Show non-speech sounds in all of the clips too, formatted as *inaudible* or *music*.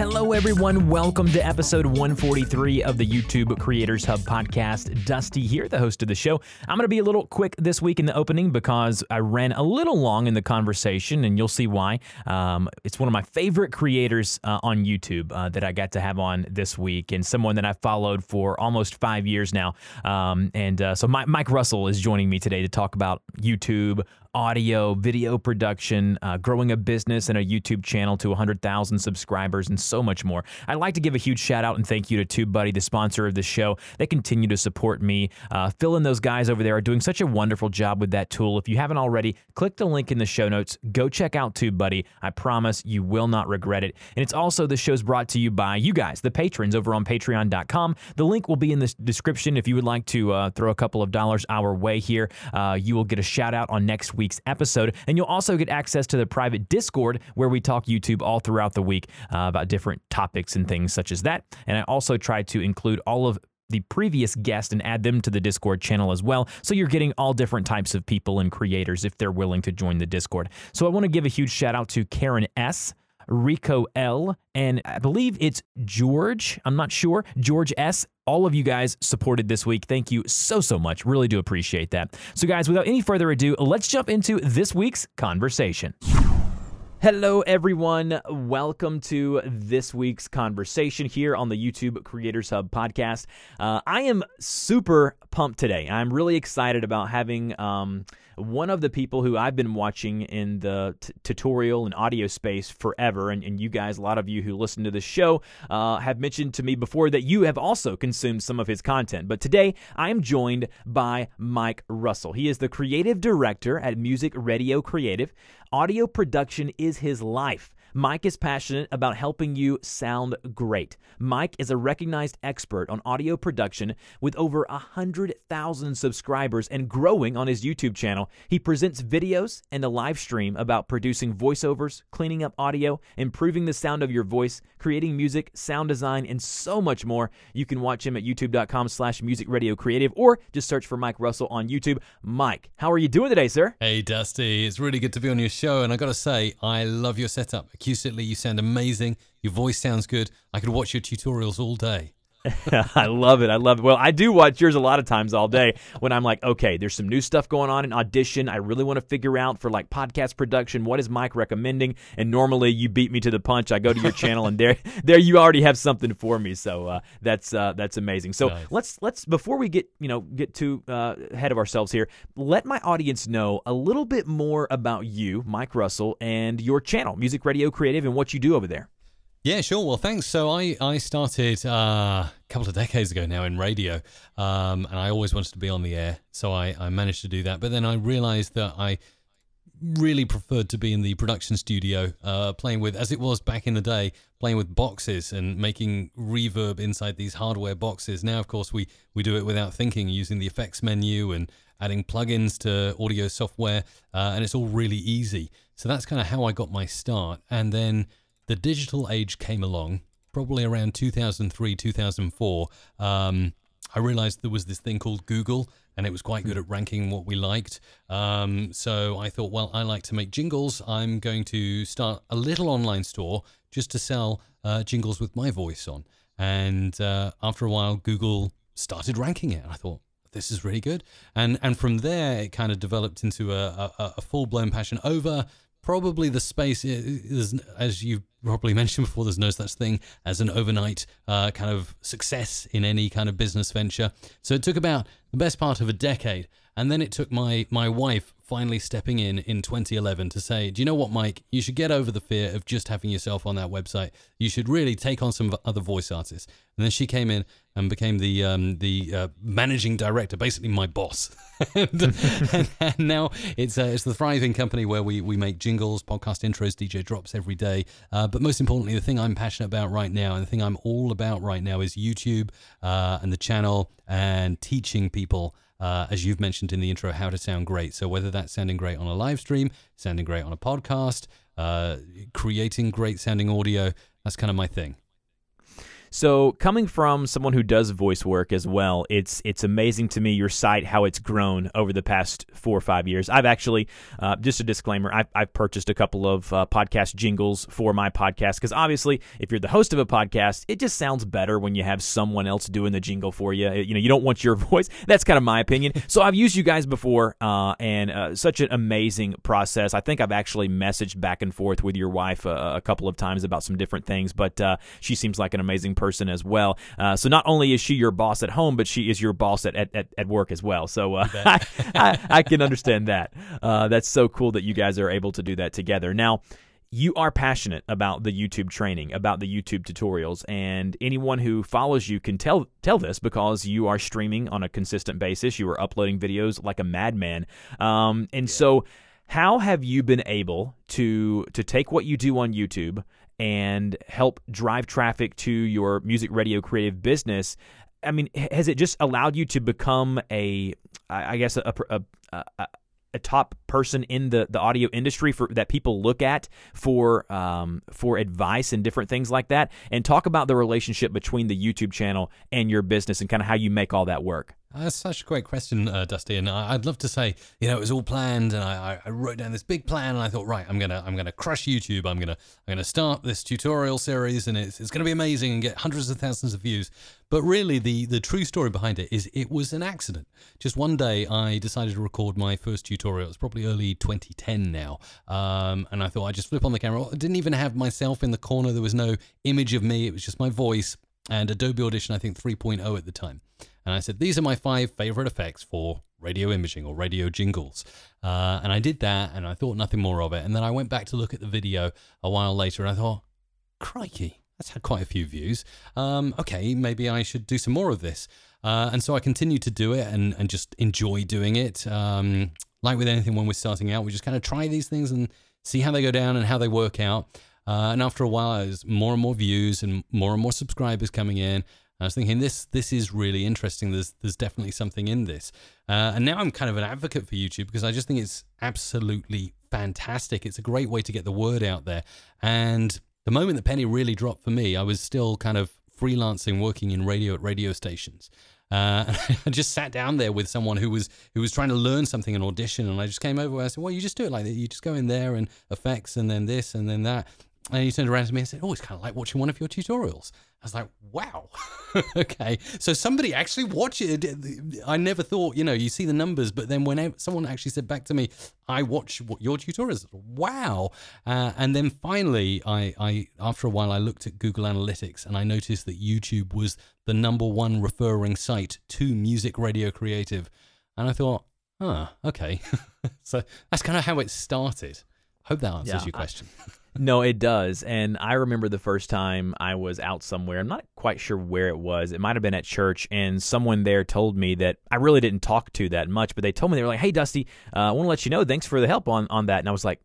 Hello, everyone. Welcome to episode 143 of the YouTube Creators Hub podcast. Dusty here, the host of the show. I'm going to be a little quick this week in the opening because I ran a little long in the conversation, and you'll see why. Um, it's one of my favorite creators uh, on YouTube uh, that I got to have on this week, and someone that I've followed for almost five years now. Um, and uh, so Mike Russell is joining me today to talk about YouTube, audio, video production, uh, growing a business and a YouTube channel to 100,000 subscribers, and so much more. I'd like to give a huge shout out and thank you to TubeBuddy, the sponsor of the show. They continue to support me. Uh, Phil and those guys over there are doing such a wonderful job with that tool. If you haven't already, click the link in the show notes. Go check out TubeBuddy. I promise you will not regret it. And it's also the show's brought to you by you guys, the patrons over on patreon.com. The link will be in the description if you would like to uh, throw a couple of dollars our way here. Uh, you will get a shout out on next week's episode. And you'll also get access to the private Discord where we talk YouTube all throughout the week uh, about different topics and things such as that. And I also try to include all of the previous guest and add them to the Discord channel as well. So you're getting all different types of people and creators if they're willing to join the Discord. So I want to give a huge shout out to Karen S. Rico L, and I believe it's George. I'm not sure. George S. All of you guys supported this week. Thank you so, so much. Really do appreciate that. So, guys, without any further ado, let's jump into this week's conversation. Hello, everyone. Welcome to this week's conversation here on the YouTube Creators Hub podcast. Uh, I am super pumped today. I'm really excited about having um, one of the people who I've been watching in the t- tutorial and audio space forever. And, and, you guys, a lot of you who listen to the show, uh, have mentioned to me before that you have also consumed some of his content. But today, I am joined by Mike Russell. He is the creative director at Music Radio Creative. Audio production is his life. Mike is passionate about helping you sound great. Mike is a recognized expert on audio production with over 100,000 subscribers and growing on his YouTube channel. He presents videos and a live stream about producing voiceovers, cleaning up audio, improving the sound of your voice, creating music, sound design, and so much more. You can watch him at youtube.com slash music radio creative or just search for Mike Russell on YouTube. Mike, how are you doing today, sir? Hey, Dusty. It's really good to be on your show. And I got to say, I love your setup. Acoustically, you sound amazing. Your voice sounds good. I could watch your tutorials all day. *laughs* I love it. I love it. Well, I do watch yours a lot of times all day when I'm like, okay, there's some new stuff going on in audition. I really want to figure out for like podcast production, what is Mike recommending? And normally you beat me to the punch. I go to your channel and there, *laughs* there you already have something for me. So uh, that's uh, that's amazing. So nice. let's let's before we get you know get too uh, ahead of ourselves here, let my audience know a little bit more about you, Mike Russell, and your channel, Music Radio Creative, and what you do over there. Yeah, sure. Well, thanks. So I, I started uh, a couple of decades ago now in radio, um, and I always wanted to be on the air. So I, I managed to do that. But then I realized that I really preferred to be in the production studio, uh, playing with, as it was back in the day, playing with boxes and making reverb inside these hardware boxes. Now, of course, we, we do it without thinking, using the effects menu and adding plugins to audio software, uh, and it's all really easy. So that's kind of how I got my start. And then the digital age came along, probably around 2003, 2004. Um, I realized there was this thing called Google, and it was quite good at ranking what we liked. Um, so I thought, well, I like to make jingles. I'm going to start a little online store just to sell uh, jingles with my voice on. And uh, after a while, Google started ranking it. I thought, this is really good. And and from there, it kind of developed into a, a, a full blown passion over probably the space is, as you probably *laughs* mentioned before there's no such thing as an overnight uh, kind of success in any kind of business venture so it took about the best part of a decade and then it took my my wife finally stepping in in 2011 to say, Do you know what, Mike? You should get over the fear of just having yourself on that website. You should really take on some other voice artists. And then she came in and became the um, the uh, managing director, basically my boss. and, *laughs* and, and, now it's uh, it's the thriving company where we, we make jingles, podcast intros, DJ drops every day. Uh, but most importantly, the thing I'm passionate about right now and the thing I'm all about right now is YouTube uh, and the channel and teaching people uh, as you've mentioned in the intro, how to sound great. So whether that's sounding great on a live stream, sounding great on a podcast, uh, creating great sounding audio. That's kind of my thing. So, coming from someone who does voice work as well, it's it's amazing to me your site how it's grown over the past four or five years. I've actually, uh, just a disclaimer, I've, I've, purchased a couple of uh, podcast jingles for my podcast because obviously, if you're the host of a podcast, it just sounds better when you have someone else doing the jingle for you. You know, you don't want your *laughs* voice. That's kind of my opinion. So I've used you guys before, uh, and uh, such an amazing process. I think I've actually messaged back and forth with your wife a, a couple of times about some different things, but uh, she seems like an amazing person as well. Uh, so not only is she your boss at home, but she is your boss at, at, at work as well. So uh, *laughs* I, I, I, can understand that. Uh, that's so cool that you guys are able to do that together. Now, you are passionate about the YouTube training, about the YouTube tutorials, and anyone who follows you can tell tell this because you are streaming on a consistent basis. You are uploading videos like a madman, um, and yeah. so how have you been able to to take what you do on YouTube and help drive traffic to your music radio creative business i mean has it just allowed you to become a i guess a, a, a, a top person in the, the audio industry for that people look at for um, for advice and different things like that? And talk about the relationship between the YouTube channel and your business and kind of how you make all that work that's such a great question, uh, Dusty, and I'd love to say, you know, it was all planned, and I, I, wrote down this big plan, and I thought, right, I'm gonna, I'm gonna crush YouTube. I'm gonna, I'm gonna start this tutorial series, and it's, it's gonna be amazing and get hundreds of thousands of views. But really, the, the true story behind it is, it was an accident. Just one day, I decided to record my first tutorial. It's probably early 2010 now, um, and I thought I'd just flip on the camera. I didn't even have myself in the corner. There was no image of me. It was just my voice and Adobe Audition, I think 3.0 at the time. And I said, these are my five favorite effects for radio imaging or radio jingles. Uh, and I did that and I thought nothing more of it. And then I went back to look at the video a while later and I thought, crikey, that's had quite a few views. Um, okay, maybe I should do some more of this. Uh, and so I continued to do it and, and just enjoy doing it. Um, like with anything when we're starting out, we just kind of try these things and see how they go down and how they work out. Uh, and after a while, there's more and more views and more and more subscribers coming in. I was thinking this this is really interesting. There's there's definitely something in this, uh, and now I'm kind of an advocate for YouTube because I just think it's absolutely fantastic. It's a great way to get the word out there. And the moment that penny really dropped for me, I was still kind of freelancing, working in radio at radio stations. Uh, *laughs* I just sat down there with someone who was who was trying to learn something in audition, and I just came over. and I said, "Well, you just do it like that. You just go in there and effects, and then this, and then that." And he turned around to me and said, "Oh, it's kind of like watching one of your tutorials." I was like, wow. *laughs* okay. So somebody actually watched it. I never thought, you know, you see the numbers, but then when someone actually said back to me, I watch what your tutorials, wow. Uh, and then finally, I, I, after a while, I looked at Google Analytics and I noticed that YouTube was the number one referring site to music radio creative. And I thought, huh, okay. *laughs* so that's kind of how it started. Hope that answers yeah, your question. I, *laughs* no, it does. And I remember the first time I was out somewhere. I'm not quite sure where it was. It might have been at church, and someone there told me that I really didn't talk to that much, but they told me they were like, "Hey, Dusty, uh, I want to let you know. Thanks for the help on on that." And I was like,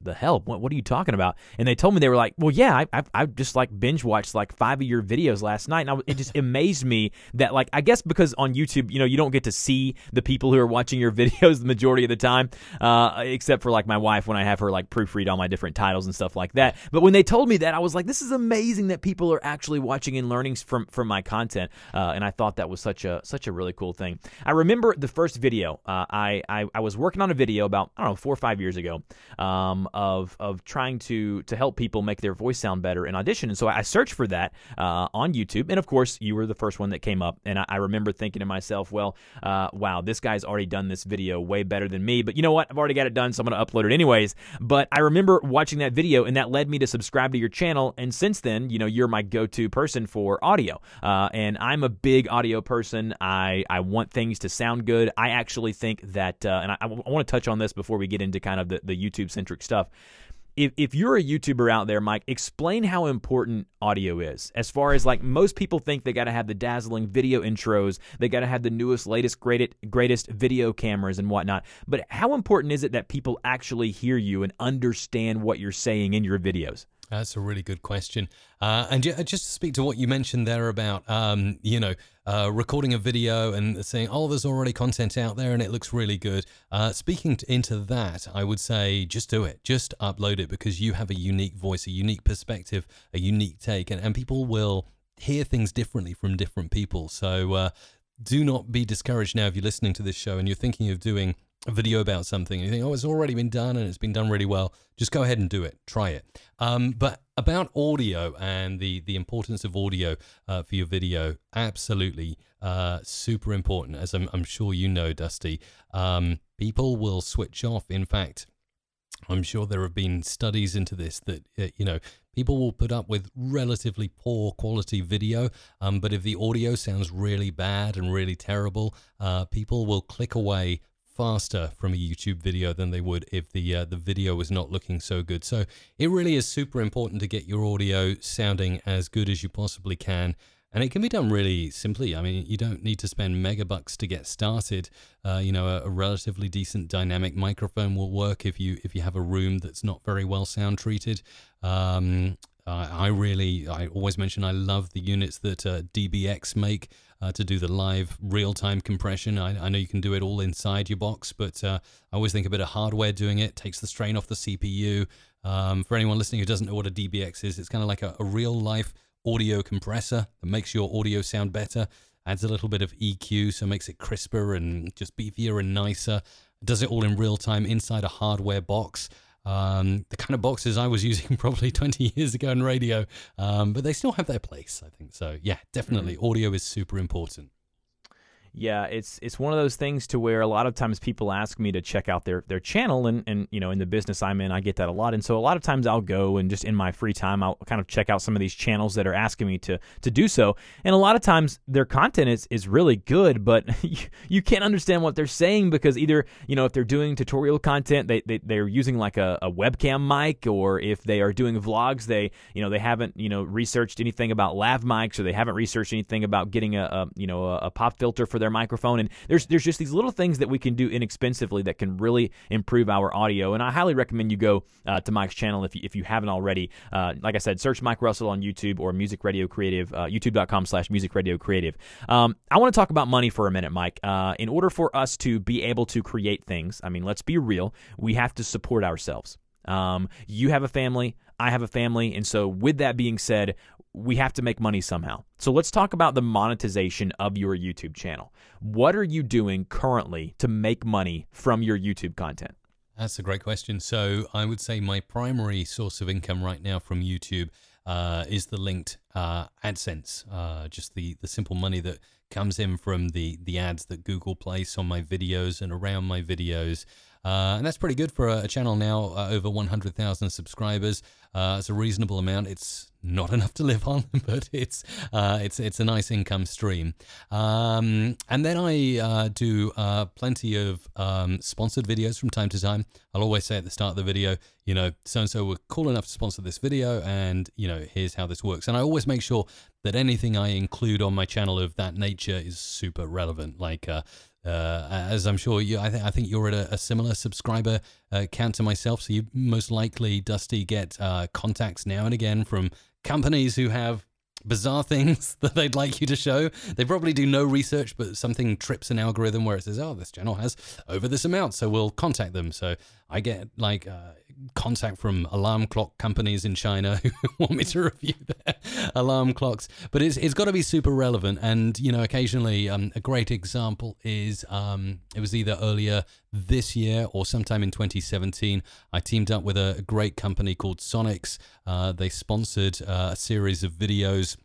the hell? What, what are you talking about? And they told me they were like, well, yeah, I, I, I just like binge watched like five of your videos last night, and I, it just amazed me that like I guess because on YouTube, you know, you don't get to see the people who are watching your *laughs* videos the majority of the time, uh, except for like my wife when I have her like proofread all my different titles and stuff like that. But when they told me that, I was like, this is amazing that people are actually watching and learning from from my content, uh, and I thought that was such a such a really cool thing. I remember the first video. Uh, I, I I was working on a video about I don't know four or five years ago. Um, of of trying to to help people make their voice sound better in audition. And so I searched for that uh, on YouTube, and of course, you were the first one that came up. And I, I remember thinking to myself, well, uh, wow, this guy's already done this video way better than me. But you know what? I've already got it done, so I'm going to upload it anyways. But I remember watching that video, and that led me to subscribe to your channel. And since then, you know, you're my go-to person for audio, uh, and I'm a big audio person. I I want things to sound good. I actually think that, uh, and I, I want to touch on this before we get into kind of the, the YouTube centric stuff if, if you're a YouTuber out there, Mike, explain how important audio is. As far as like most people think they got to have the dazzling video intros, they got to have the newest, latest, greatest, greatest video cameras and whatnot. But how important is it that people actually hear you and understand what you're saying in your videos? That's a really good question. Uh, and just to speak to what you mentioned there about, um, you know, uh, recording a video and saying, oh, there's already content out there and it looks really good. Uh, speaking to, into that, I would say just do it. Just upload it because you have a unique voice, a unique perspective, a unique take, and, and people will hear things differently from different people. So uh, do not be discouraged now if you're listening to this show and you're thinking of doing a video about something and you think, oh, it's already been done and it's been done really well, just go ahead and do it. Try it. Um, but about audio and the the importance of audio uh, for your video, absolutely uh, super important. As I'm, I'm, sure you know, Dusty, um, people will switch off. In fact, I'm sure there have been studies into this that uh, you know people will put up with relatively poor quality video, um, but if the audio sounds really bad and really terrible, uh, people will click away faster from a YouTube video than they would if the uh, the video was not looking so good. So it really is super important to get your audio sounding as good as you possibly can. And it can be done really simply. I mean, you don't need to spend megabucks to get started. Uh, you know, a, a, relatively decent dynamic microphone will work if you if you have a room that's not very well sound treated. Um, I really, I always mention I love the units that uh, DBX make uh, to do the live real time compression. I, I, know you can do it all inside your box, but uh, I always think a bit of hardware doing it takes the strain off the CPU. Um, for anyone listening who doesn't know what a DBX is, it's kind of like a, a real life audio compressor that makes your audio sound better, adds a little bit of EQ, so makes it crisper and just beefier and nicer. Does it all in real time inside a hardware box. Um, the kind of boxes I was *laughs* using probably 20 years ago in radio, um, but they still have their place, I think. So, yeah, definitely mm-hmm. audio is super important. Yeah, it's it's one of those things to where a lot of times people ask me to check out their their channel and and you know in the business I'm in I get that a lot. And so a lot of times I'll go and just in my free time I'll kind of check out some of these channels that are asking me to to do so. And a lot of times their content is is really good but *laughs* you, you can't understand what they're saying because either you know if they're doing tutorial content they, they they're using like a, a webcam mic or if they are doing vlogs they you know they haven't you know researched anything about lav mics or they haven't researched anything about getting a, a you know a, a pop filter for their microphone. And there's there's just these little things that we can do inexpensively that can really improve our audio. And I highly recommend you go uh, to Mike's channel if you, if you haven't already. Uh, like I said, search Mike Russell on YouTube or Music Radio Creative, uh, youtube.com slash Music Radio Creative. Um, I want to talk about money for a minute, Mike. Uh, in order for us to be able to create things, I mean, let's be real, we have to support ourselves. Um, you have a family, I have a family, and so with that being said, we have to make money somehow. So let's talk about the monetization of your YouTube channel. What are you doing currently to make money from your YouTube content? That's a great question. So I would say my primary source of income right now from YouTube uh, is the linked uh, AdSense, uh, just the the simple money that comes in from the the ads that Google place on my videos and around my videos. Uh, and that's pretty good for a, channel now uh, over 100,000 subscribers. Uh, it's a reasonable amount. It's not *laughs* enough to live on, *laughs* but it's uh, it's it's a nice income stream. Um, and then I uh, do uh, plenty of um, sponsored videos from time to time. I'll always say at the start of the video, you know, so and so were cool enough to sponsor this video, and you know, here's how this works. And I always make sure that anything I include on my channel of that nature is super relevant. Like as I'm sure you, I, th- I think you're at a, a similar subscriber uh, count to myself, so you most likely, Dusty, get uh, contacts now and again from companies who have bizarre *laughs* things that they'd like you to show. They probably do no research, but something trips an algorithm where it says, "Oh, this channel has over this amount," so we'll contact them. So I get like uh, contact from alarm clock companies in China *laughs* who want me to review their alarm clocks. But it's it's got to be super relevant. And you know, occasionally, um, a great example is um, it was either earlier this year or sometime in 2017. I teamed up with a, great company called Sonix. Uh, they sponsored uh, a series of videos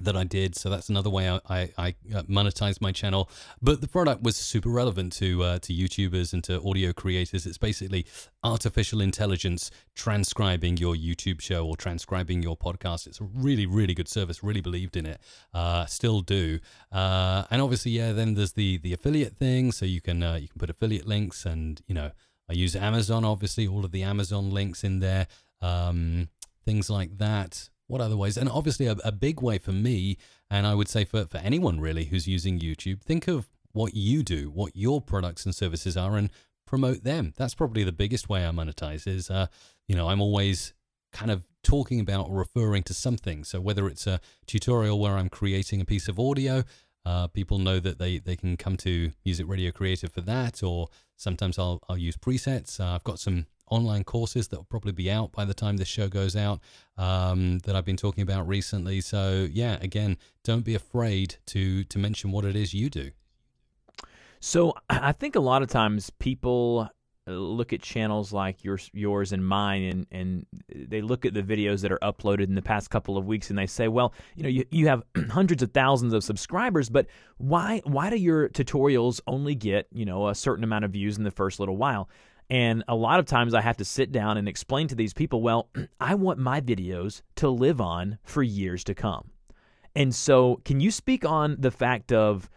that I did. So that's another way I, I, I uh, monetize my channel. But the product was super relevant to uh, to YouTubers and to audio creators. It's basically artificial intelligence transcribing your YouTube show or transcribing your podcast. It's a really really good service. Really believed in it. Uh, still do. Uh, and obviously, yeah. Then there's the the affiliate thing. So you can uh, you can put affiliate links, and you know I use Amazon. Obviously, all of the Amazon links in there. Um, things like that what other ways? And obviously, a, a big way for me, and I would say for, for anyone really who's using YouTube, think of what you do, what your products and services are, and promote them. That's probably the biggest way I monetize. Is uh, you know, I'm always kind of talking about or referring to something. So whether it's a tutorial where I'm creating a piece of audio, uh, people know that they, they can come to Music Radio Creative for that, or sometimes I'll, I'll use presets. Uh, I've got some online courses that will probably be out by the time this show goes out um, that I've been talking about recently. So yeah, again, don't be afraid to to mention what it is you do. So *clears throat* I think a lot of times people uh, look at channels like yours, yours and mine, and, and they look at the videos that are uploaded in the past couple of weeks, and they say, "Well, you know, you, you have *clears throat* hundreds of thousands of subscribers, but why why do your tutorials only get you know a certain amount of views in the first little while?" And a lot of times I have to sit down and explain to these people, well, *clears throat* I want my videos to live on for years to come. And so, can you speak on the fact of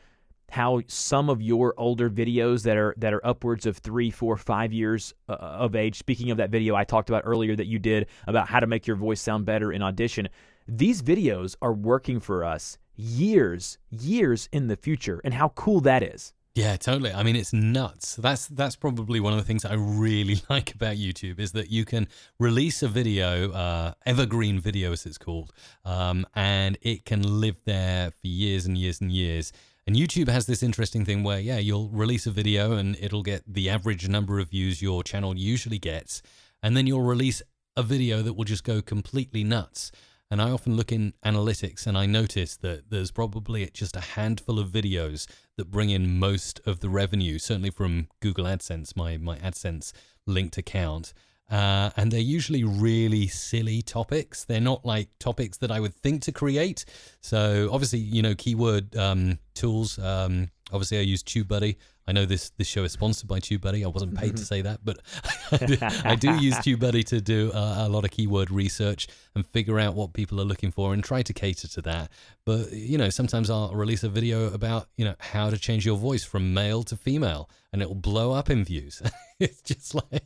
how some of your older videos that are that are upwards of three, four, five years uh, of age. Speaking of that video I talked about earlier that you did about how to make your voice sound better in audition, these videos are working for us years, years in the future, and how cool that is. Yeah, totally. I mean, it's nuts. That's that's probably one of the things I really *laughs* like about YouTube is that you can release a video, uh, evergreen video as it's called, um, and it can live there for years and years and years. And YouTube has this interesting thing where, yeah, you'll release a video and it'll get the average number of views your channel usually gets. And then you'll release a video that will just go completely nuts. And I often look in analytics and I notice that there's probably just a handful of videos that bring in most of the revenue, certainly from Google AdSense, my, my AdSense linked account. Uh, and they're usually really silly topics. They're not like topics that I would think to create. So obviously, you know, keyword um, tools. Um, obviously, I use TubeBuddy. I know this this show is sponsored by TubeBuddy. I wasn't paid to say that, but *laughs* I do, I do *laughs* use TubeBuddy to do uh, a lot of keyword research and figure out what people are looking for and try to cater to that. But you know, sometimes I'll release a video about you know how to change your voice from male to female, and it will blow up in views. *laughs* it's just like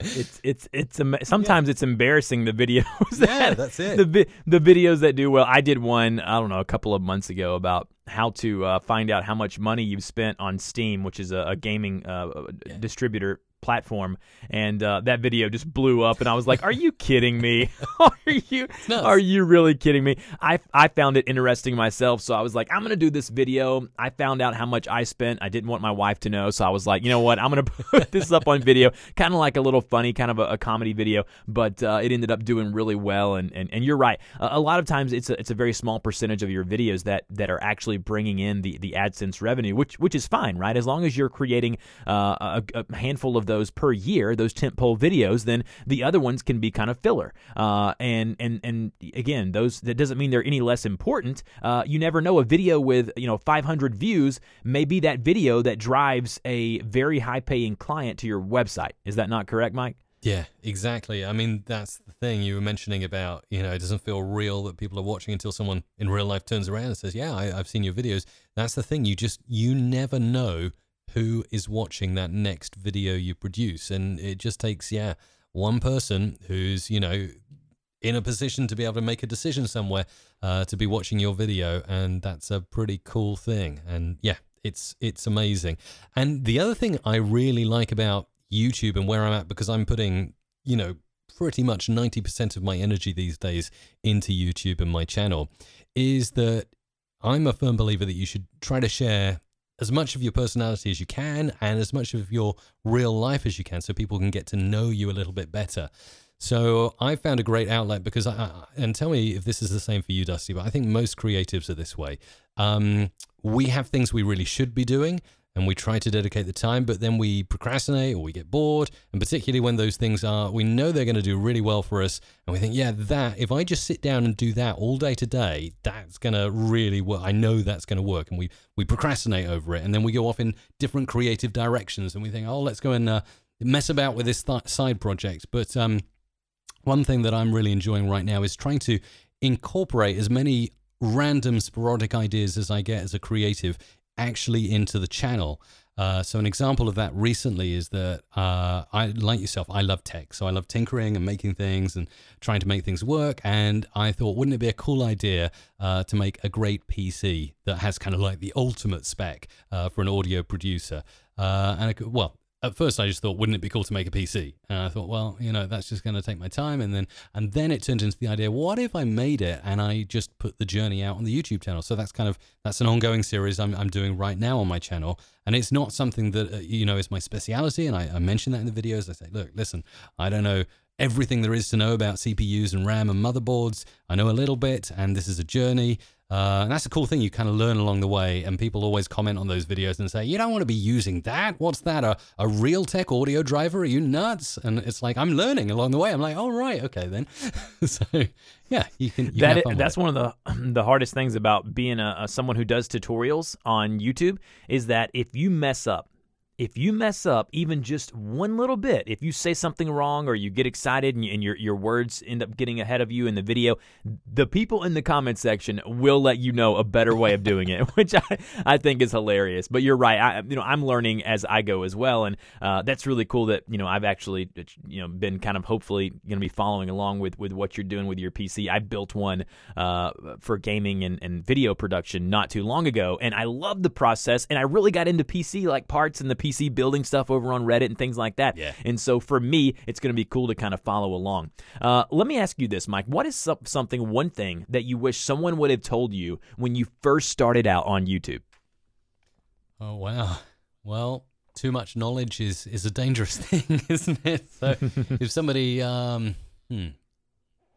it's it's it's sometimes yeah. it's embarrassing the videos. *laughs* That, yeah, that's it. The the videos that do well. I did one I don't know a couple of months ago about how to uh, find out how much money you've spent on Steam, which is a, a gaming uh, yeah. distributor platform and uh, that video just blew up and I was like are you kidding me? *laughs* Are you are you really kidding me? I I found it interesting myself so I was like I'm going to do this video. I found out how much I spent. I didn't want my wife to know so I was like you know what? I'm going *laughs* to put this up on video. Kind of like a little funny kind of a, a comedy video but uh, it ended up doing really well and and, and you're right. A, a lot of times it's a, it's a very small percentage of your videos that that are actually bringing in the the AdSense revenue which which is fine right? As long as you're creating uh, a, a handful of those per year, those tentpole videos, then the other ones can be kind of filler. Uh, and and and again, those that doesn't mean they're any less important. Uh, you never know. A video with you know 500 views may be that video that drives a very high paying client to your website. Is that not correct, Mike? Yeah, exactly. I mean, that's the thing you were mentioning about, you know, it doesn't feel real that people are watching until someone in real life turns around and says, Yeah, I, have seen your videos. That's the thing. You just, you never know who is watching that next video you produce. And it just takes, yeah, one person who's, you know, in a position to be able to make a decision somewhere uh, to be watching your video. And that's a pretty cool thing. And yeah, it's it's amazing. And the other thing I really like about YouTube and where I'm at, because I'm putting, you know, pretty much 90% of my energy these days into YouTube and my channel, is that I'm a firm believer that you should try to share as much of your personality as you can and as much of your real life as you can so people can get to know you a little bit better. So I found a great outlet because I, and tell me if this is the same for you, Dusty, but I think most creatives are this way. Um, we have things we really should be doing, and we try to dedicate the time, but then we procrastinate or we get bored. And particularly when those things are, we know they're going to do really well for us. And we think, yeah, that, if I just sit down and do that all day today, that's going to really work. I know that's going to work. And we, we procrastinate over it. And then we go off in different creative directions and we think, oh, let's go and uh, mess about with this th- side project. But um, one thing that I'm really enjoying right now is trying to incorporate as many random sporadic ideas as I get as a creative actually into the channel. Uh, so an example of that recently is that uh, I, like yourself, I love tech. So I love tinkering and making things and trying to make things work. And I thought, wouldn't it be a cool idea uh, to make a great PC that has kind of like the ultimate spec uh, for an audio producer? Uh, and I could, well, at first I just thought, wouldn't it be cool to make a PC? And I thought, well, you know, that's just going to take my time. And then, and then it turned into the idea, what if I made it and I just put the journey out on the YouTube channel? So that's kind of, that's an ongoing series I'm, I'm doing right now on my channel. And it's not something that, uh, you know, is my speciality. And I, I mention that in the videos. I say, look, listen, I don't know everything there is to know about CPUs and RAM and motherboards. I know a little bit, and this is a journey. Uh, and that's a cool thing you kind of learn along the way. And people always comment on those videos and say, You don't want to be using that. What's that? A, a Realtek audio driver? Are you nuts? And it's like, I'm learning along the way. I'm like, All right, okay, then. *laughs* so, yeah, you can. You that can is, that's one of the *clears throat* the hardest things about being a, a someone who does tutorials on YouTube is that if you mess up, if you mess up even just one little bit, if you say something wrong or you get excited and, you, and, your your words end up getting ahead of you in the video, the people in the comment section will let you know a better way of doing it, *laughs* which I, I think is hilarious. But you're right, I you know I'm learning as I go as well, and uh, that's really cool that you know I've actually you know been kind of hopefully going to be following along with with what you're doing with your PC. I built one uh, for gaming and, and video production not too long ago, and I love the process, and I really got into PC like parts and the PC PC building stuff over on Reddit and things like that. Yeah. And so for me, it's going to be cool to kind of follow along. Uh, let me ask you this, Mike. What is something, one thing that you wish someone would have told you when you first started out on YouTube? Oh, wow. Well, too much knowledge is, is a dangerous *laughs* thing, isn't it? So if somebody, um, hmm,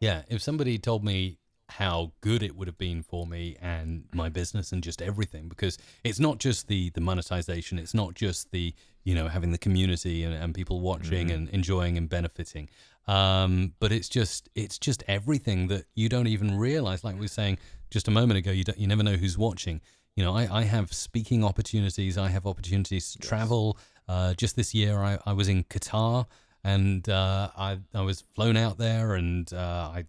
yeah, if somebody told me how good it would have been for me and my business and just everything because it's not just the the monetization it's not just the you know having the community and, and people watching mm-hmm. and enjoying and benefiting. Um, but it's just it's just everything that you don't even realize. Like we were saying just a moment ago you don't, you never know who's watching. You know I, I have speaking opportunities I have opportunities to yes. travel. Uh, just this year I, I was in Qatar and uh, I I was flown out there and uh, I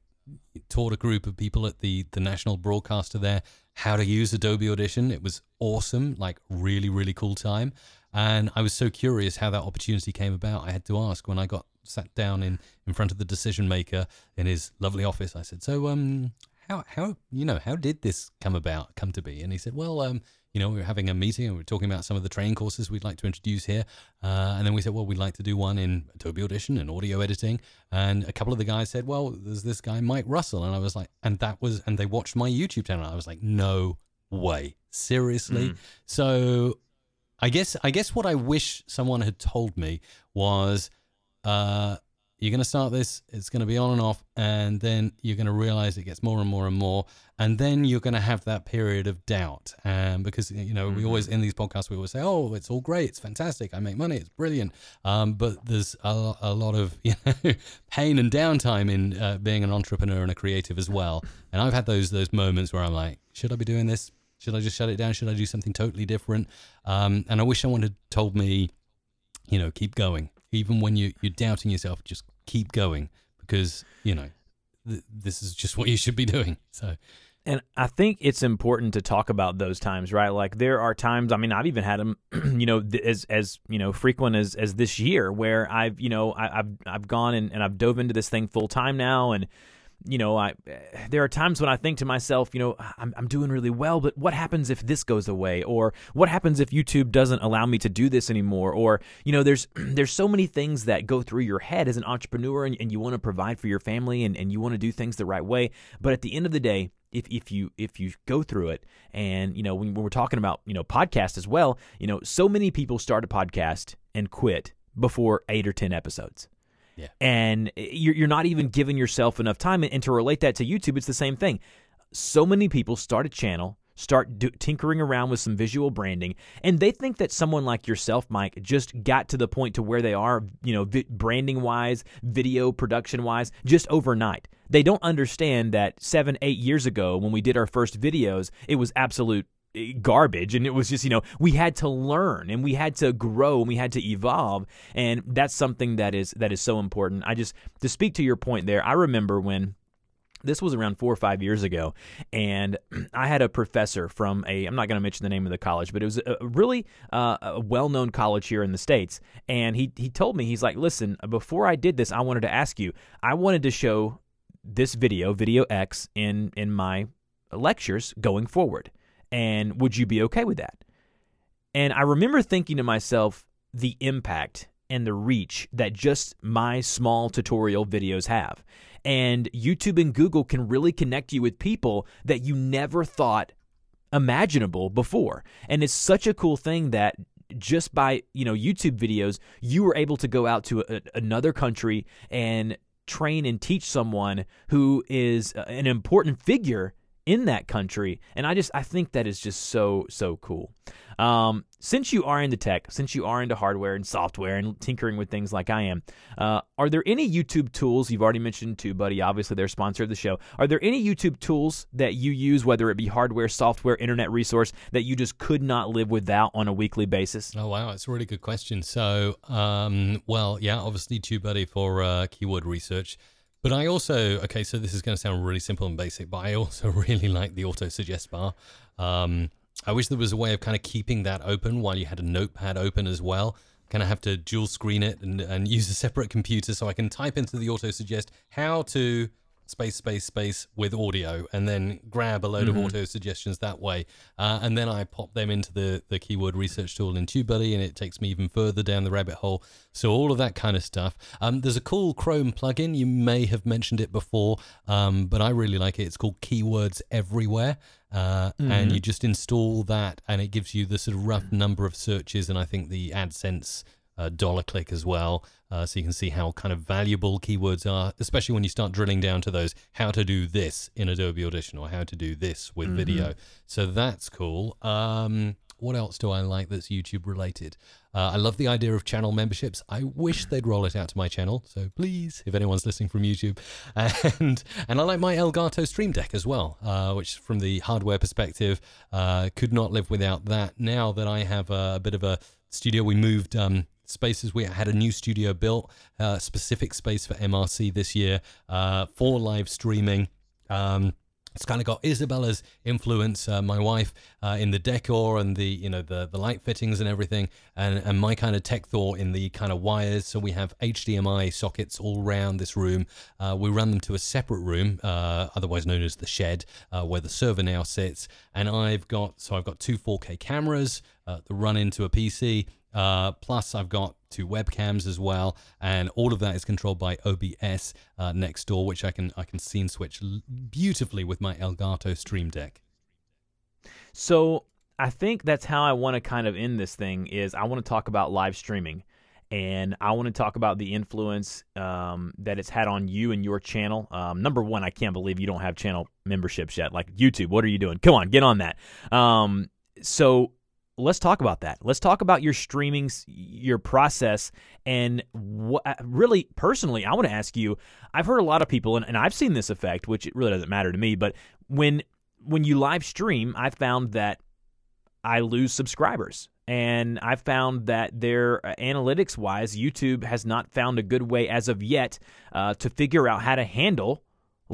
taught a group of people at the the national broadcaster there how to use Adobe Audition. It was awesome, like really really cool time. And I was so curious how that opportunity came about. I had to ask when I got sat down in in front of the decision maker in his lovely office. I said, "So um how how you know, how did this come about, come to be?" And he said, "Well, um you know, we were having a meeting and we were talking about some of the training courses we'd like to introduce here. Uh, and then we said, well, we'd like to do one in Adobe Audition and audio editing. And a couple of the guys said, well, there's this guy, Mike Russell. And I was like, and that was, and they watched my YouTube channel. I was like, no way. Seriously? Mm. So I guess, I guess what I wish someone had told me was, uh, you're going to start this, it's going to be on and off, and then you're going to realize it gets more and more and more. And then you're going to have that period of doubt. Um, because, you know, mm-hmm. we always, in these podcasts, we always say, oh, it's all great, it's fantastic, I make money, it's brilliant. Um, but there's a, a, lot of, *laughs* you know, pain and downtime in uh, being an entrepreneur and a creative as well. And I've had those, those moments where I'm like, should I be doing this? Should I just shut it down? Should I do something totally different? Um, and I wish someone had told me, you know, keep going. Even when you, you're doubting yourself, just keep going because you know th- this is just what you should be doing. *laughs* So. And I think it's important to talk about those times, right? Like there are times. I mean, I've even had them, *clears throat* you know, as as you know, frequent as as this year, where I've you know I, have I've gone and, and I've dove into this thing full time now, and you know, I there are times when I think to myself, you know, I'm I'm doing really well, but what happens if this goes away, or what happens if YouTube doesn't allow me to do this anymore, or you know, there's *clears throat* there's so many things that go through your head as an entrepreneur, and, and you want to provide for your family, and, and you want to do things the right way, but at the end of the day, if if you if you go through it and you know when, when we're talking about you know podcast as well you know so many people start a podcast and quit before 8 or 10 episodes yeah. And you're, you're not even giving yourself enough time. And to relate that to YouTube, it's the same thing. So many people start a channel, start do, tinkering around with some visual branding, and they think that someone like yourself, Mike, just got to the point to where they are, you know, vi- branding wise, video production wise, just overnight. They don't understand that seven, eight years ago, when we did our first videos, it was absolute garbage and it was just you know we had to learn and we had to grow and we had to evolve and that's something that is that is so important i just to speak to your point there i remember when this was around four or five years ago, and *clears throat* I had a professor from a, I'm not going to mention the name of the college, but it was a really uh, a well known college here in the States. And he, he told me, he's like, listen, before I did this, I wanted to ask you, I wanted to show this video, Video X, in, in my lectures going forward. And would you be okay with that? And I remember thinking to myself, the impact and the reach that just my small tutorial videos have. And YouTube and Google can really connect you with people that you never thought imaginable before. And it's such a cool thing that just by, you know, YouTube videos, you were able to go out to a, another country and train and teach someone who is uh, an important figure in that country. And I just I think that is just so so cool. Um, since you are into tech, since you are into hardware and software and tinkering with things like I am, uh, are there any YouTube tools you've already mentioned TubeBuddy? Obviously, they're sponsor of the show. Are there any YouTube tools that you use, whether it be hardware, software, internet resource, that you just could not live without on a weekly basis? Oh wow, it's a really good question. So, um, well, yeah, obviously TubeBuddy for uh, keyword research. But I also, okay, so this is going to sound really simple and basic, but I also *laughs* really like the auto suggest bar. Um, I wish there was a way of kind of keeping that open while you had a notepad open as well. Kind of have to dual screen it and, and *laughs* use a separate computer so I can type into the auto suggest how to space, space, space with audio, and then grab a load mm-hmm. of auto suggestions that way. Uh, and then I pop them into the, the keyword research tool in TubeBuddy, and it takes me even further down the rabbit hole. So, all of that kind of stuff. Um, there's a cool Chrome plugin. You may have mentioned it before, um, but I really like it. It's called Keywords Everywhere. Uh, mm-hmm. And you just install that, and it gives you the sort of rough number of searches, and I think the AdSense uh, dollar click as well. Uh, so you can see how kind of valuable keywords are, especially when you start drilling down to those how to do this in Adobe Audition or how to do this with mm-hmm. video. So that's cool. Um, what else do I like that's YouTube related? Uh, I love the idea of channel memberships. I wish they'd roll it out to my channel. So please, if anyone's listening from YouTube, *laughs* and and I like my Elgato Stream Deck as well, uh, which from the hardware perspective, uh, could not live without that. Now that I have a, a bit of a studio, we moved um, spaces. We had a new studio built, uh, specific space for MRC this year uh, for live streaming. Um, it's kind of got Isabella's influence, uh, my wife, uh, in the decor and the you know the the light fittings and everything, and and my kind of tech thought in the kind of wires. So we have HDMI sockets all around this room. Uh, we run them to a separate room, uh, otherwise known as the shed, uh, where the server now sits. And I've got so I've got two 4K cameras uh, that run into a PC. Uh, plus, I've got two webcams as well, and all of that is controlled by OBS uh, next door, which I can I can scene switch beautifully with my Elgato Stream Deck. So I think that's how I want to kind of end this thing. Is I want to talk about live streaming, and I want to talk about the influence um, that it's had on you and your channel. Um, number one, I can't believe you don't have channel memberships yet. Like YouTube, what are you doing? Come on, get on that. Um, so let's talk about that. Let's talk about your streaming, your process, and what really personally, I want to ask you. I've heard a lot of people, and, and I've seen this effect, which it really doesn't matter to me, but when when you live stream, I found that I lose subscribers. And I found that their uh, analytics wise, YouTube has not found a good way as of yet uh, to figure out how to handle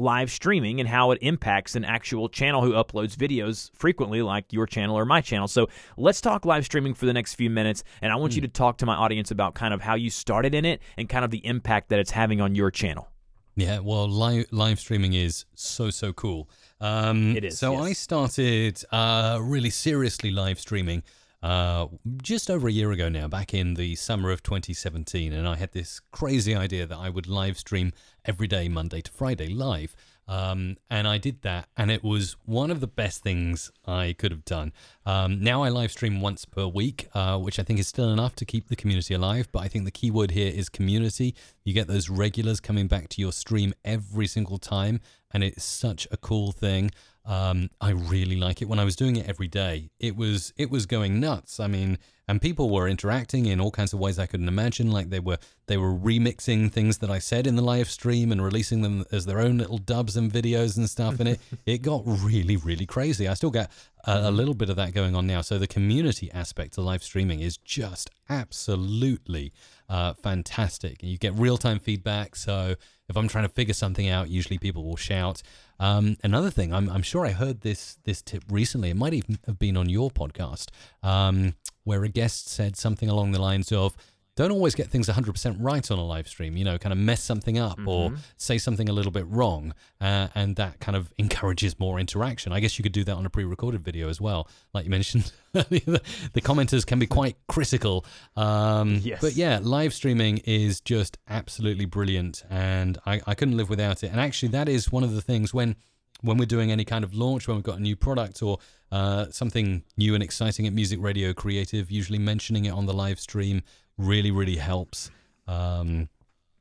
live streaming and how it impacts an actual channel who uploads videos frequently, like your channel or my channel. So let's talk live streaming for the next few minutes. And I want mm. you hmm. to talk to my audience about kind of how you started in it and kind of the impact that it's having on your channel. Yeah, well, live, live streaming is so, so cool. Um, it is. So yes. I started uh, really seriously live streaming uh, just over a year ago now, back in the summer of 2017, and I had this crazy idea that I would live stream every day, Monday to Friday, live. Um, and I did that, and it was one of the best things I could have done. Um, now I live stream once per week, uh, which I think is still enough to keep the community alive. But I think the key word here is community. You get those regulars coming back to your stream every single time, and it's such a cool thing. Um, I really like it. When I was doing it every day, it was it was going nuts. I mean, and people were interacting in all kinds of ways I couldn't imagine. Like they were they were remixing things that I said in the live stream and releasing them as their own little dubs and videos and stuff. And it *laughs* it got really really crazy. I still get a, a little bit of that going on now. So the community aspect of live streaming is just absolutely uh, fantastic. You get real time feedback. So if I'm trying to figure something out, usually people will shout. Um, another thing, I'm, I'm sure I heard this this tip recently. It might even have been on your podcast, um, where a guest said something along the lines of, don't always get things 100% right on a live stream, you know, kind of mess something up mm-hmm. or say something a little bit wrong. Uh, and that kind of encourages more interaction. I guess you could do that on a pre recorded video as well. Like you mentioned, the, *laughs* the, commenters can be quite critical. Um, yes. But yeah, live streaming is just absolutely brilliant. And I, I couldn't live without it. And actually, that is one of the things when when we're doing any kind of launch, when we've got a new product or uh, something new and exciting at Music Radio Creative, usually mentioning it on the live stream really, really helps. Um,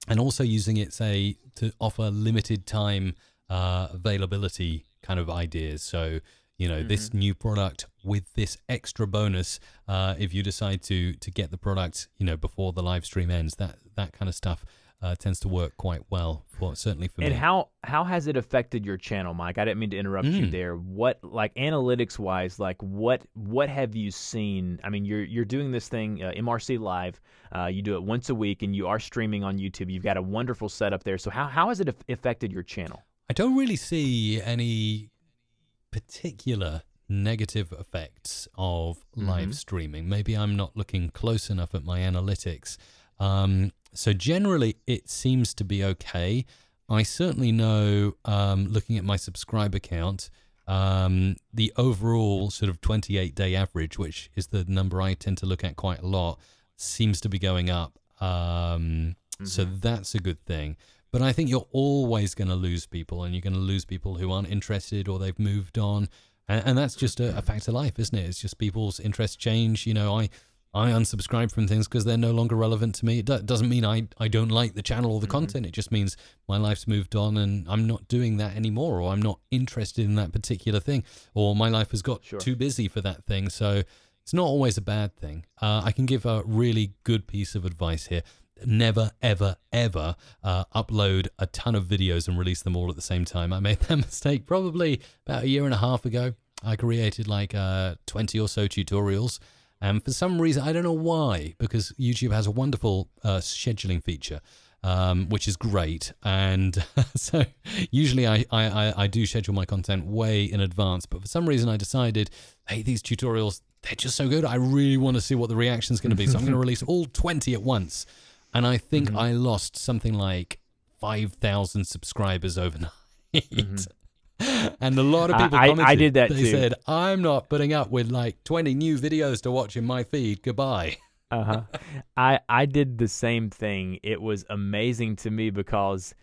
and also using it, say, to offer limited time uh, availability kind of ideas. So, you know, mm-hmm. this new product with this extra bonus, uh, if you decide to to get the product, you know, before the live stream ends, that that kind of stuff uh, tends to work quite well for certainly for and me. And how how has it affected your channel, Mike? I didn't mean to interrupt mm. you there. What like analytics wise, like what what have you seen? I mean, you're you're doing this thing uh, MRC live. Uh, you do it once a week, and you are streaming on YouTube. You've got a wonderful setup there. So how how has it affected your channel? I don't really see any particular negative effects of mm-hmm. live streaming. Maybe I'm not looking close enough at my analytics. Um, so generally, it seems to be okay. I certainly know, um, looking at my subscriber count, um, the overall sort of 28 day average, which is the number I tend to look at quite a lot, seems to be going up. Um, mm-hmm. So that's a good thing. But I think you're always going to lose people, and you're going to lose people who aren't interested or they've moved on. And, and that's just a, a fact of life, isn't it? It's just people's interests change. You know, I I unsubscribe from things because they're no longer relevant to me. It do- doesn't mean I, I don't like the channel or the mm-hmm. content. It just means my life's moved on and I'm not doing that anymore, or I'm not interested in that particular thing, or my life has got sure. too busy for that thing. So it's not always a bad thing. Uh, I can give a really good piece of advice here. Never, ever, ever uh, upload a ton of videos and release them all at the same time. I made *laughs* that mistake probably about a year and a half ago. I created like uh, 20 or so tutorials and for some reason, I don't know why, because YouTube has a wonderful uh, scheduling feature, um, which is great. And *laughs* so usually I, I, I do schedule my content way in advance. But for some reason, I decided, hey, these tutorials, they're just so good. I really want to see what the reaction is going to be. So I'm going *laughs* to release all 20 at once. And I think mm-hmm. I lost something like 5,000 subscribers overnight. Mm-hmm. *laughs* and a lot of people I, commented. I did that they too. said, "I'm not putting up with like 20 new videos to watch in my feed. Goodbye." *laughs* uh huh. I I did the same thing. It was amazing to me because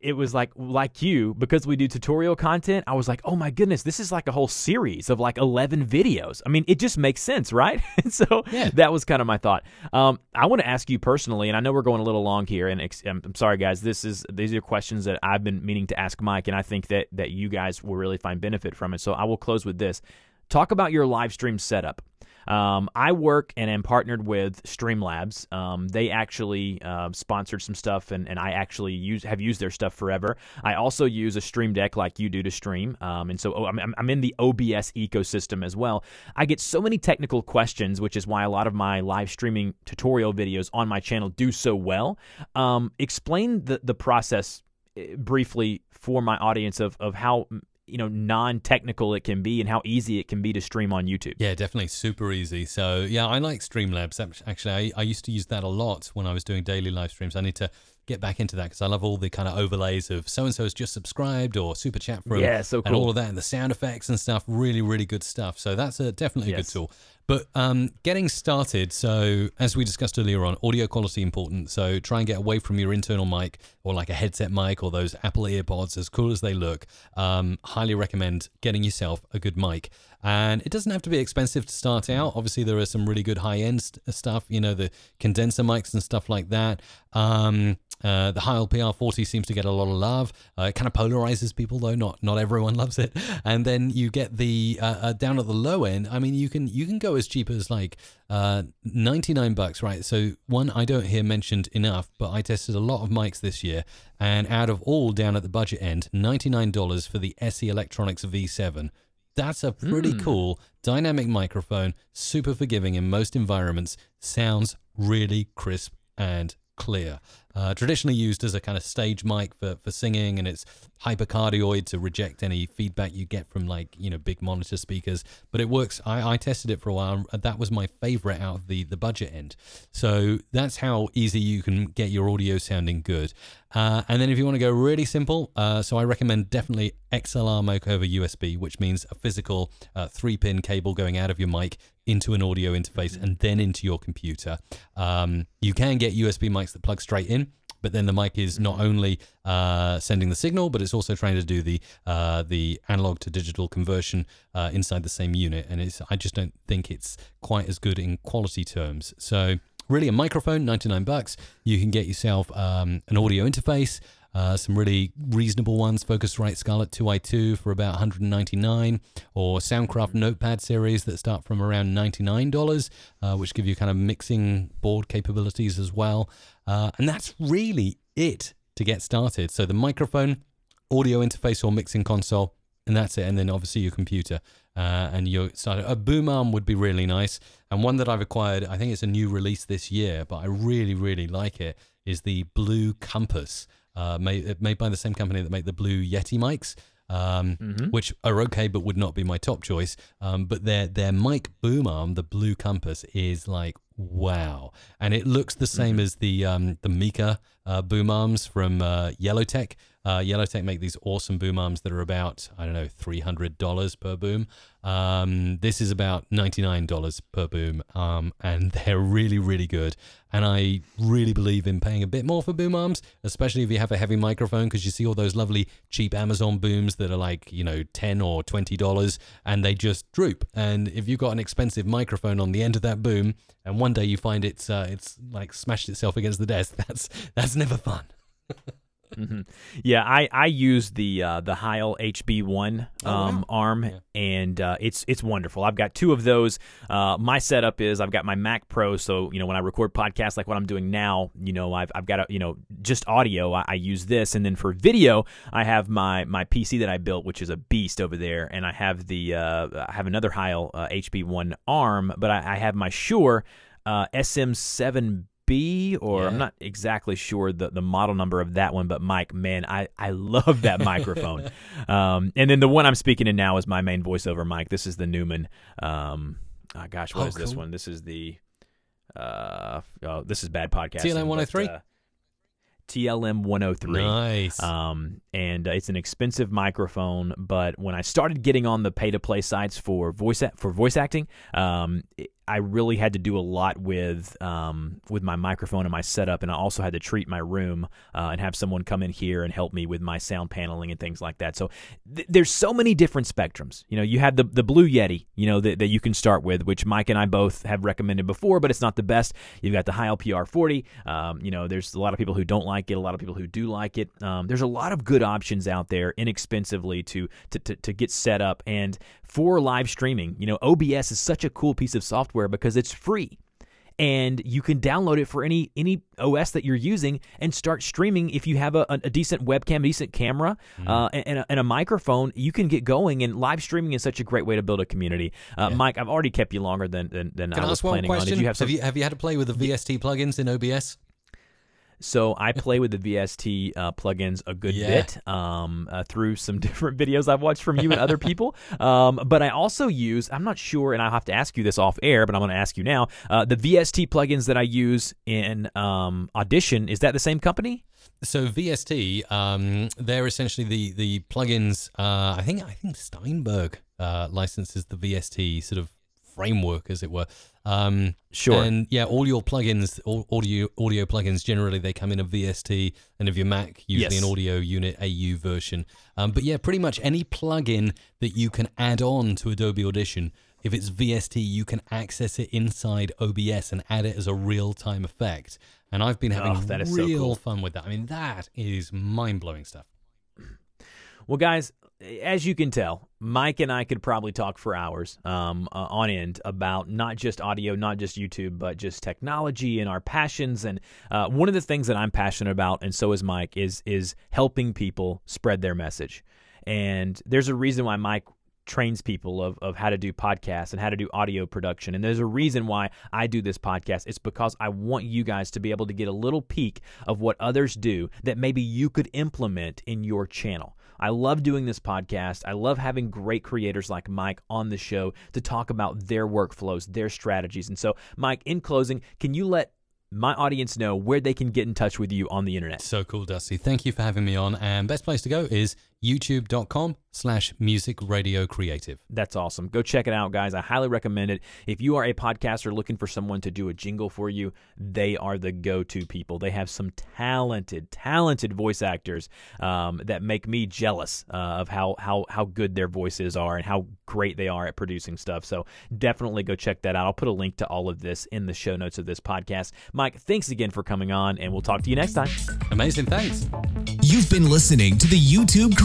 it, was like like you because we do tutorial content i was like oh my goodness this is like a whole series of like 11 videos. I mean it just makes sense right? *laughs* So yeah. that was kind of my thought. Um, i want to ask you personally and i know we're going a little long here and ex- i'm sorry guys this is these are questions that i've been meaning to ask mike and i think that that you guys will really find benefit from it. So i will close with this. Talk about your live stream setup um, I work and am partnered with Streamlabs. Um, they actually uh, sponsored some stuff, and, and I actually use have used their stuff forever. I also use a Stream Deck like you do to stream, um, and so oh, I'm, I'm in the OBS ecosystem as well. I get so many technical questions, which is why a lot of my live streaming tutorial videos on my channel do so well. Um, explain the the process eh, briefly for my audience of, of how you know non-technical it can be and how easy it can be to stream on YouTube. Yeah, definitely super easy. So yeah, I like Streamlabs. Actually, I, I used to use that a lot when I was doing daily live streams. I need to get back into that because I love all the kind of overlays of so and so has just subscribed or super chat from yeah, so cool. and all of that and the sound effects and stuff. Really, really good stuff. So that's a, definitely a yes. good tool. But um, getting started, so as we discussed earlier on, audio quality important. So try and get away from your internal mic or like a headset mic or those Apple EarPods, as cool as they look. Um, highly recommend getting yourself a good mic. And it doesn't have to be expensive to start out. Obviously, there are some really good high end st- stuff, you know, the condenser mics and stuff like that. Um, uh, the Heil PR40 seems to get a lot of love. Uh, it kind of polarizes people, though. Not not everyone *laughs* loves it. And then you get the uh, uh, down at the low end. I mean, you can you can go as cheap as like uh, 99 bucks, right? So one I don't hear mentioned enough, but I tested a lot of mics this year, and out of all down at the budget end, $99 for the SE Electronics V7. That's a pretty mm. cool dynamic microphone, super forgiving in most environments, sounds really crisp and clear. Uh, traditionally used as a kind of stage mic for, for singing, and it's hypercardioid to reject any feedback you get from like you know big monitor speakers. But it works. I, I tested it for a while, and that was my favorite out of the the budget end. So that's how easy you can get your audio sounding good. Uh, and then if you want to go really simple, uh, so I recommend definitely XLR mic over USB, which means a physical uh, three pin cable going out of your mic into an audio interface and then into your computer. Um, you can get USB mics that plug straight in. But then the mic is not only uh, sending the signal, but it's also trying to do the uh, the analog to digital conversion uh, inside the same unit. And it's I just don't think it's quite as good in quality terms. So really a microphone, 99 bucks. You can get yourself um, an audio interface, uh, some really reasonable ones, Focusrite Scarlett 2i2 for about 199 or Soundcraft Notepad series that start from around $99, uh, which give you kind of mixing board capabilities as well. Uh, and that's really it to get started. So the microphone, audio interface or mixing console, and that's it. And then obviously your computer. Uh, and you start a boom arm would be really nice. And one that I've acquired, I think it's a new release this year, but I really, really like it, is the Blue Compass, uh, made, made by the same company that make the Blue Yeti mics. Um, mm-hmm. which are okay, but would not be my top choice. Um, but their their mic boom arm, the Blue Compass, is like wow, and it looks the same mm-hmm. as the um, the Mika uh, boom arms from uh, Yellowtec. Uh, Yellowtec make these awesome boom arms that are about I don't know three hundred dollars per boom. Um, this is about ninety nine dollars per boom, um, and *laughs* they're really really good. And I really believe in paying a bit more for boom arms, especially if you have a heavy microphone, because you see all those lovely cheap Amazon booms that are like you know ten or twenty dollars, and they just droop. And if you've got an expensive microphone on the end of that boom, and one day you find it's uh, it's like smashed itself against the desk, *laughs* that's that's never fun. *laughs* Mm-hmm. Yeah, I I use the uh, the Heil HB1 um, oh, wow. Um, arm, yeah. and uh, it's it's wonderful. I've got two of those. Uh, my setup is I've got my Mac Pro, so you know when I record podcasts like what I'm doing now, you know I've I've got a, you know just audio. I, I, use this, and then for video, I have my my PC that I built, which is a beast over there, and I have the uh, I have another Heil HB1 uh, arm, but I, I have my Shure. uh, SM7 B, or yeah. I'm not exactly sure the, the model number of that one, but Mike, man, I, I love that *laughs* microphone. um, and then the one I'm speaking in now is my main voiceover mic. This is the Neumann. Um, oh gosh, what oh, is cool. this one? This is the. Uh, oh, this is bad podcast. TLM 103. uh, TLM 103. Nice. Um, and uh, it's an expensive microphone, but when I started getting on the pay to play sites for voice for voice acting, um, it, I really had to do a lot with um, with my microphone and my setup, and I also had to treat my room uh, and have someone come in here and help me with my sound paneling and things like that. So th- there's so many different spectrums. You know, you have the the Blue Yeti, you know, that, that you can start with, which Mike and I both have recommended before, but it's not the best. You've got the Heil PR 40. Um, you know, there's a lot of people who don't like it, a lot of people who do like it. Um, there's a lot of good options out there inexpensively to, to to to get set up and for live streaming. You know, OBS is such a cool piece of software because it's free and you can download it for any any OS that you're using and start streaming. If you have a, a decent webcam, decent camera, mm-hmm. uh, and, a, and, a, microphone, you can get going. And live streaming is such a great way to build a community. Uh, yeah. Mike, I've already kept you longer than than, than I, was planning on. Did you have, some... have you have you had to play with the VST plugins in OBS? So I play with the VST uh, plugins a good yeah. bit um, uh, through some *laughs* different videos I've watched from you and other people. Um, but I also use, I'm not sure, and I'll have to ask you this off air, but I'm going to ask you now. Uh, the VST plugins that I use in um, Audition, is that the same company? So VST, um, they're essentially the the plugins. Uh, I think I think Steinberg uh, licenses the VST sort of framework, as it were. Um, sure. And yeah, all your plugins, all audio audio plugins, generally they come in a VST, and if your Mac, usually yes. an audio unit AU version. Um, but yeah, pretty much any plugin that you can add on to Adobe Audition. If it's VST, you can access it inside OBS and add it as a real time effect. And I've been having oh, real so cool. fun with that. I mean, that is mind blowing stuff. Well, guys, as you can tell, Mike and I could probably talk for hours um, uh, on end about not just audio, not just YouTube, but just technology and our passions. And uh, one of the things that I'm passionate about, and so is Mike, is is helping people spread their message. And there's a reason why Mike trains people of, of how to do podcasts and how to do audio production. And there's a reason why I do this podcast. It's because I want you guys to be able to get a little peek of what others do that maybe you could implement in your channel. I love doing this podcast. I love having great creators like Mike on the show to talk about their workflows, their strategies. And so, Mike, in closing, can you let my audience know where they can get in touch with you on the internet? So cool, Dusty. Thank you for having me on. And best place to go is youtube.com slash music radio creative. That's awesome. Go check it out, guys. I highly recommend it. If you are a podcaster looking for someone to do a jingle for you, they are the go to people. They have some talented, talented voice actors um, that make me jealous uh, of how, how, how good their voices are and how great they are at producing stuff. So definitely go check that out. I'll put a link to all of this in the show notes of this podcast. Mike, thanks again for coming on, and we'll talk to you next time. Amazing. Thanks. You've been listening to the YouTube